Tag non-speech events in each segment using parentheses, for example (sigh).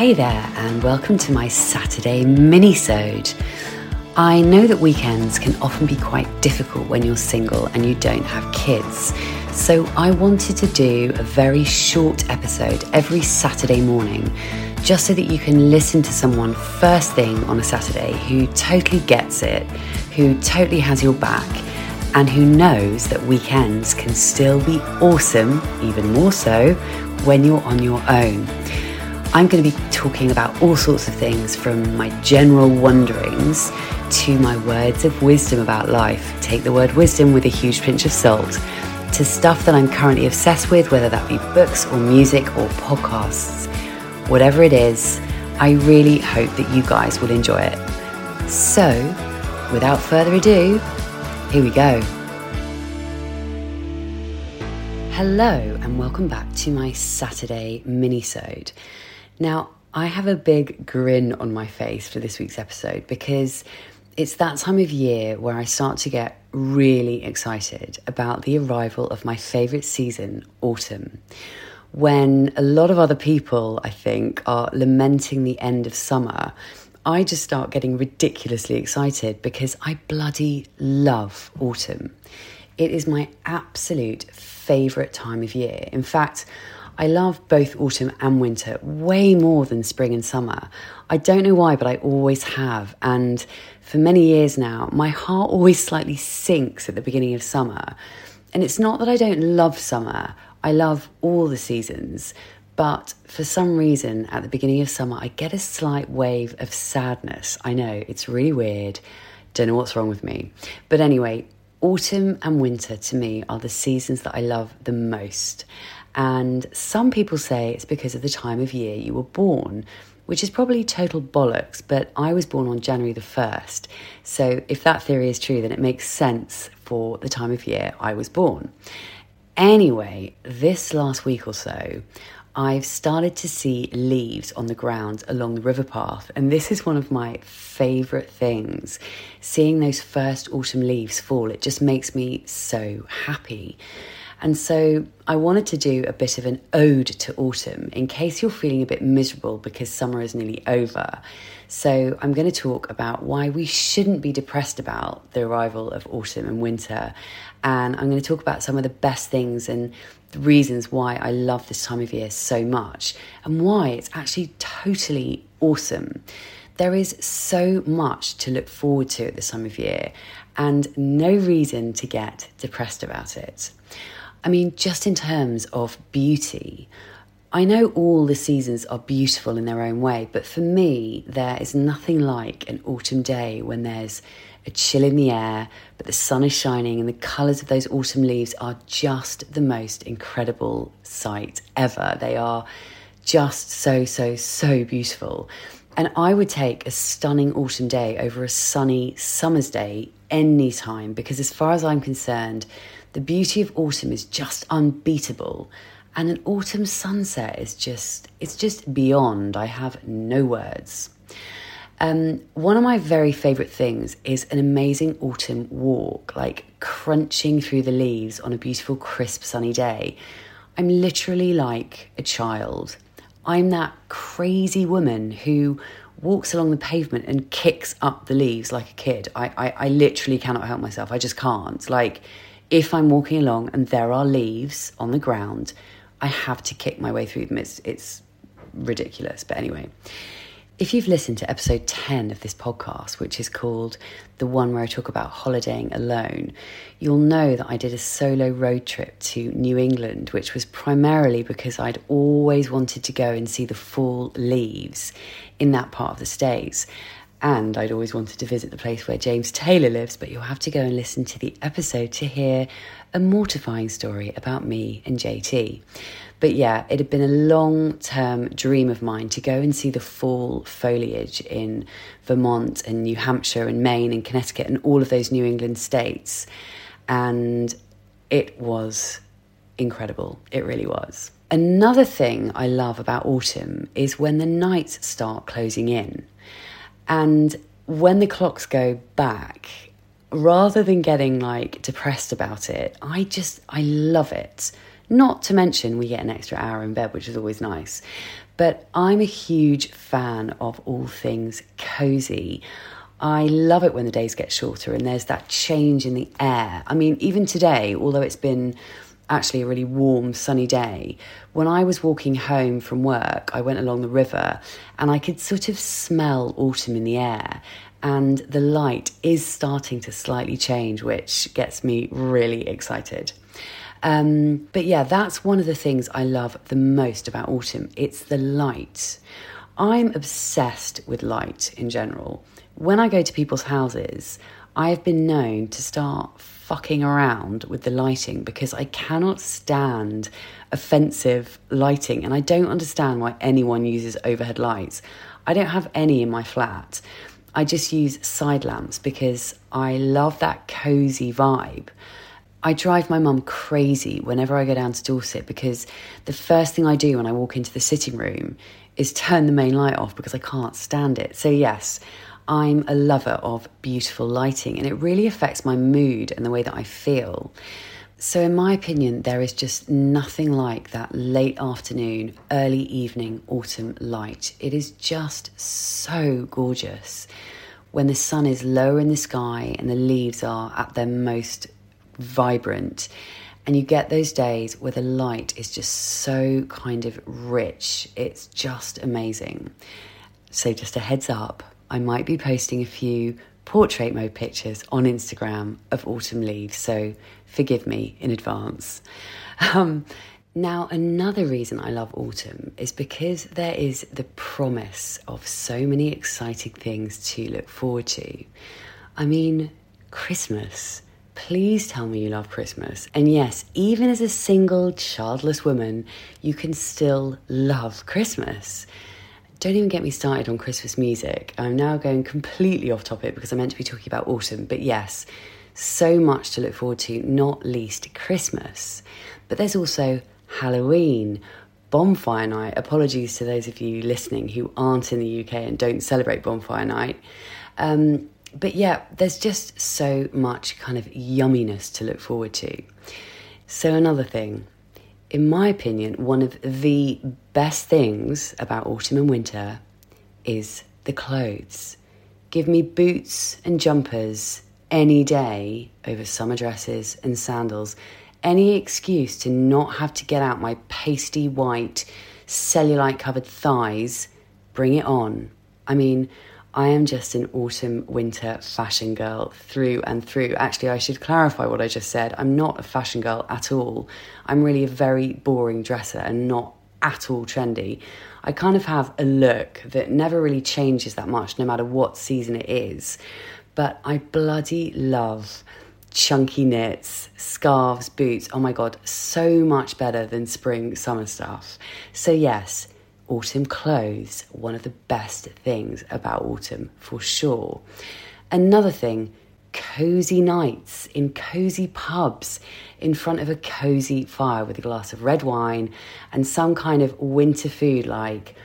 Hey there, and welcome to my Saturday mini-sode. I know that weekends can often be quite difficult when you're single and you don't have kids. So I wanted to do a very short episode every Saturday morning just so that you can listen to someone first thing on a Saturday who totally gets it, who totally has your back, and who knows that weekends can still be awesome, even more so, when you're on your own. I'm going to be talking about all sorts of things from my general wonderings to my words of wisdom about life. Take the word wisdom with a huge pinch of salt. To stuff that I'm currently obsessed with, whether that be books or music or podcasts. Whatever it is, I really hope that you guys will enjoy it. So, without further ado, here we go. Hello, and welcome back to my Saturday mini-sode. Now, I have a big grin on my face for this week's episode because it's that time of year where I start to get really excited about the arrival of my favourite season, autumn. When a lot of other people, I think, are lamenting the end of summer, I just start getting ridiculously excited because I bloody love autumn. It is my absolute favourite time of year. In fact, I love both autumn and winter way more than spring and summer. I don't know why, but I always have. And for many years now, my heart (laughs) always slightly sinks at the beginning of summer. And it's not that I don't love summer, I love all the seasons. But for some reason, at the beginning of summer, I get a slight wave of sadness. I know, it's really weird. Don't know what's wrong with me. But anyway, autumn and winter to me are the seasons that I love the most. And some people say it's because of the time of year you were born, which is probably total bollocks, but I was born on January the 1st. So if that theory is true, then it makes sense for the time of year I was born. Anyway, this last week or so, I've started to see leaves on the ground along the river path, and this is one of my favourite things. Seeing those first autumn leaves fall, it just makes me so happy. And so I wanted to do a bit of an ode to autumn in case you're feeling a bit miserable because summer is nearly over. So I'm going to talk about why we shouldn't be depressed about the arrival of autumn and winter. And I'm going to talk about some of the best things and the reasons why I love this time of year so much and why it's actually totally awesome. There is so much to look forward to at this time of year and no reason to get depressed about it. I mean, just in terms of beauty, I know all the seasons are beautiful in their own way, but for me, there is nothing like an autumn day when there's a chill in the air, but the sun is shining and the colours of those autumn leaves are just the most incredible sight ever. They are just so, so, so beautiful. And I would take a stunning autumn day over a sunny summer's day any time because, as far as I'm concerned, the beauty of autumn is just unbeatable. And an autumn sunset is just, it's just beyond. I have no words. Um, one of my very favourite things is an amazing autumn walk, like crunching through the leaves on a beautiful, crisp, sunny day. I'm literally like a child. I'm that crazy woman who walks along the pavement and kicks up the leaves like a kid. I, I, I literally cannot help myself. I just can't. Like, if I'm walking along and there are leaves on the ground, I have to kick my way through them. It's, it's ridiculous. But anyway, if you've listened to episode 10 of this podcast, which is called the one where I talk about holidaying alone, you'll know that I did a solo road trip to New England, which was primarily because I'd always wanted to go and see the fall leaves in that part of the States. And I'd always wanted to visit the place where James Taylor lives, but you'll have to go and listen to the episode to hear a mortifying story about me and JT. But yeah, it had been a long term dream of mine to go and see the fall foliage in Vermont and New Hampshire and Maine and Connecticut and all of those New England states. And it was incredible. It really was. Another thing I love about autumn is when the nights start closing in. And when the clocks go back, rather than getting like depressed about it, I just, I love it. Not to mention, we get an extra hour in bed, which is always nice. But I'm a huge fan of all things cozy. I love it when the days get shorter and there's that change in the air. I mean, even today, although it's been actually a really warm, sunny day, when I was walking home from work, I went along the river and I could sort of smell autumn in the air. And the light is starting to slightly change, which gets me really excited. Um, but yeah, that's one of the things I love the most about autumn. It's the light. I'm obsessed with light in general. When I go to people's houses, I have been known to start fucking around with the lighting because I cannot stand offensive lighting and I don't understand why anyone uses overhead lights. I don't have any in my flat. I just use side lamps because I love that cozy vibe. I drive my mum crazy whenever I go down to Dorset because the first thing I do when I walk into the sitting room is turn the main light off because I can't stand it. So, yes, I'm a lover of beautiful lighting and it really affects my mood and the way that I feel. So, in my opinion, there is just nothing like that late afternoon, early evening autumn light. It is just so gorgeous when the sun is lower in the sky and the leaves are at their most vibrant. And you get those days where the light is just so kind of rich. It's just amazing. So, just a heads up, I might be posting a few portrait mode pictures on Instagram of autumn leaves, so forgive me in advance. (laughs) Um, now, another reason I love autumn is because there is the promise of so many exciting things to look forward to. I mean, Christmas. Please tell me you love Christmas. And yes, even as a single childless woman, you can still love Christmas. Don't even get me started on Christmas music. I'm now going completely off topic because I'm meant to be talking about autumn, but yes, so much to look forward to, not least Christmas. But there's also Halloween, Bonfire Night. Apologies to those of you listening who aren't in the UK and don't celebrate Bonfire Night. Um, but yeah, there's just so much kind of yumminess to look forward to. So, another thing, in my opinion, one of the best things about autumn and winter is the clothes. Give me boots and jumpers any day over summer dresses and sandals. Any excuse to not have to get out my pasty white, cellulite covered thighs, bring it on. I mean, I am just an autumn winter fashion girl through and through. Actually, I should clarify what I just said. I'm not a fashion girl at all. I'm really a very boring dresser and not at all trendy. I kind of have a look that never really changes that much no matter what season it is. But I bloody love chunky knits, scarves, boots. Oh my god, so much better than spring summer stuff. So, yes, autumn clothes, one of the best things about autumn for sure. Another thing, cozy nights in cozy pubs in front of a cozy fire with a glass of red wine and some kind of winter food like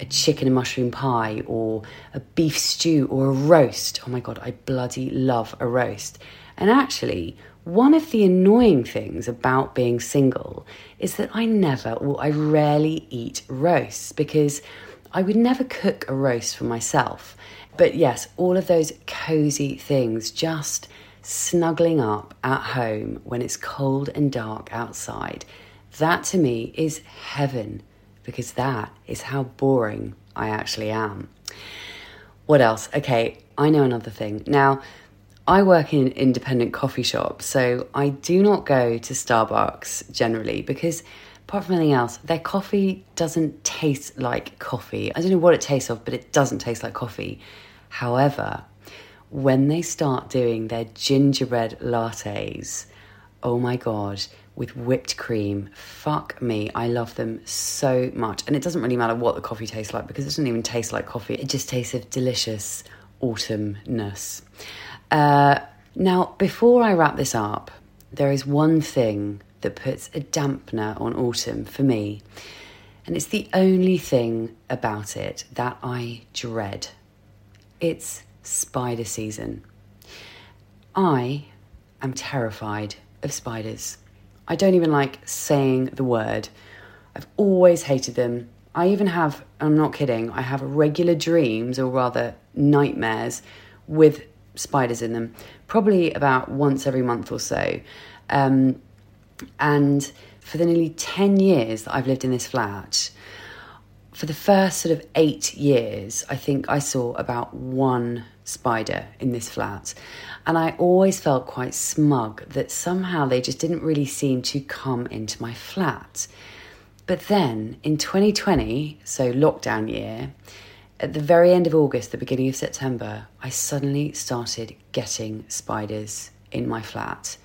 a chicken and mushroom pie or a beef stew or a roast. Oh my god, I bloody love a roast. And actually, one of the annoying things about being single is that I never or I rarely eat roasts because I would never cook a roast for myself. But yes, all of those cozy things, just snuggling up at home when it's cold and dark outside, that to me is heaven because that is how boring I actually am. What else? Okay, I know another thing. Now, I work in an independent coffee shop, so I do not go to Starbucks generally because, apart from anything else, their coffee doesn't taste like coffee. I don't know what it tastes of, but it doesn't taste like coffee. However, when they start doing their gingerbread lattes, oh my god, with whipped cream, fuck me, I love them so much. And it doesn't really matter what the coffee tastes like because it doesn't even taste like coffee, it just tastes of delicious autumnness. Uh, now, before I wrap this up, there is one thing that puts a dampener on autumn for me, and it's the only thing about it that I dread. It's spider season. I am terrified of spiders. I don't even like saying the word. I've always hated them. I even have, I'm not kidding, I have regular dreams, or rather nightmares, with spiders in them, probably about once every month or so. Um, and for the nearly 10 years that I've lived in this flat, for the first sort of eight years, I think I saw about one spider in this flat. And I always felt quite smug that somehow they just didn't really seem to come into my flat. But then in 2020, so lockdown year, at the very end of August, the beginning of September, I suddenly started getting spiders in my flat.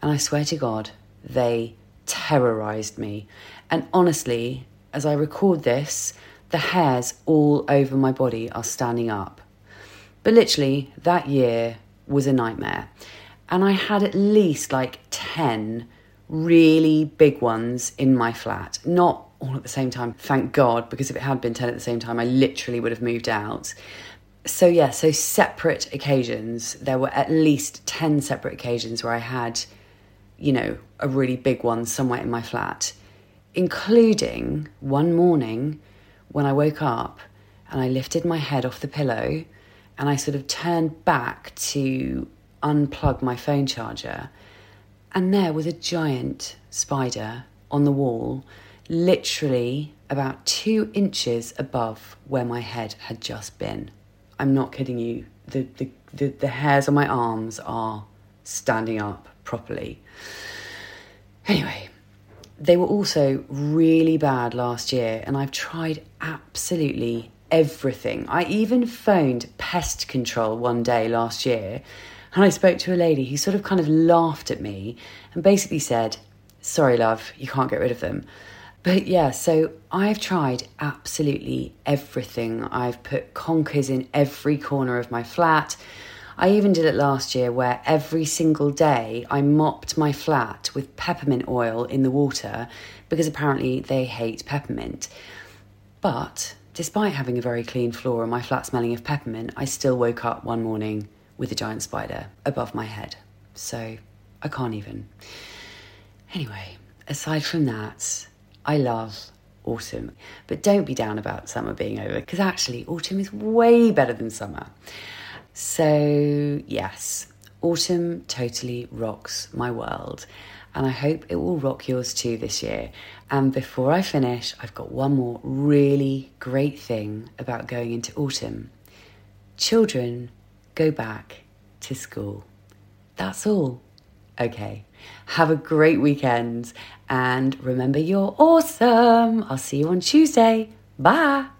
And I swear to God, they terrorized me. And honestly, as I record this, the hairs all over my body are standing up. But literally, that year was a nightmare. And I had at least like 10 really big ones in my flat. Not all at the same time, thank God, because if it had been 10 at the same time, I literally would have moved out. So, yeah, so separate occasions. There were at least 10 separate occasions where I had, you know, a really big one somewhere in my flat, including one morning when I woke up and I lifted my head off the pillow and I sort of turned back to unplug my phone charger, and there was a giant spider on the wall, literally about two inches above where my head had just been. I'm not kidding you. The, the, the, the hairs on my arms are standing up properly. Anyway, they were also really bad last year, and I've tried absolutely everything. I even phoned pest control one day last year and I spoke to a lady who sort of kind of laughed at me and basically said, Sorry, love, you can't get rid of them. But yeah, so I've tried absolutely everything. I've put conkers in every corner of my flat. I even did it last year where every single day I mopped my flat with peppermint oil in the water because apparently they hate peppermint. But Despite having a very clean floor and my flat smelling of peppermint, I still woke up one morning with a giant spider above my head. So I can't even. Anyway, aside from that, I love autumn. But don't be down about summer being over, because actually, autumn is way better than summer. So, yes, autumn totally rocks my world and I hope it will rock yours too this year. And before I finish, I've got one more really great thing about going into autumn. Children go back to school. That's all. Okay. Have a great weekend and remember you're awesome. I'll see you on Tuesday. Bye.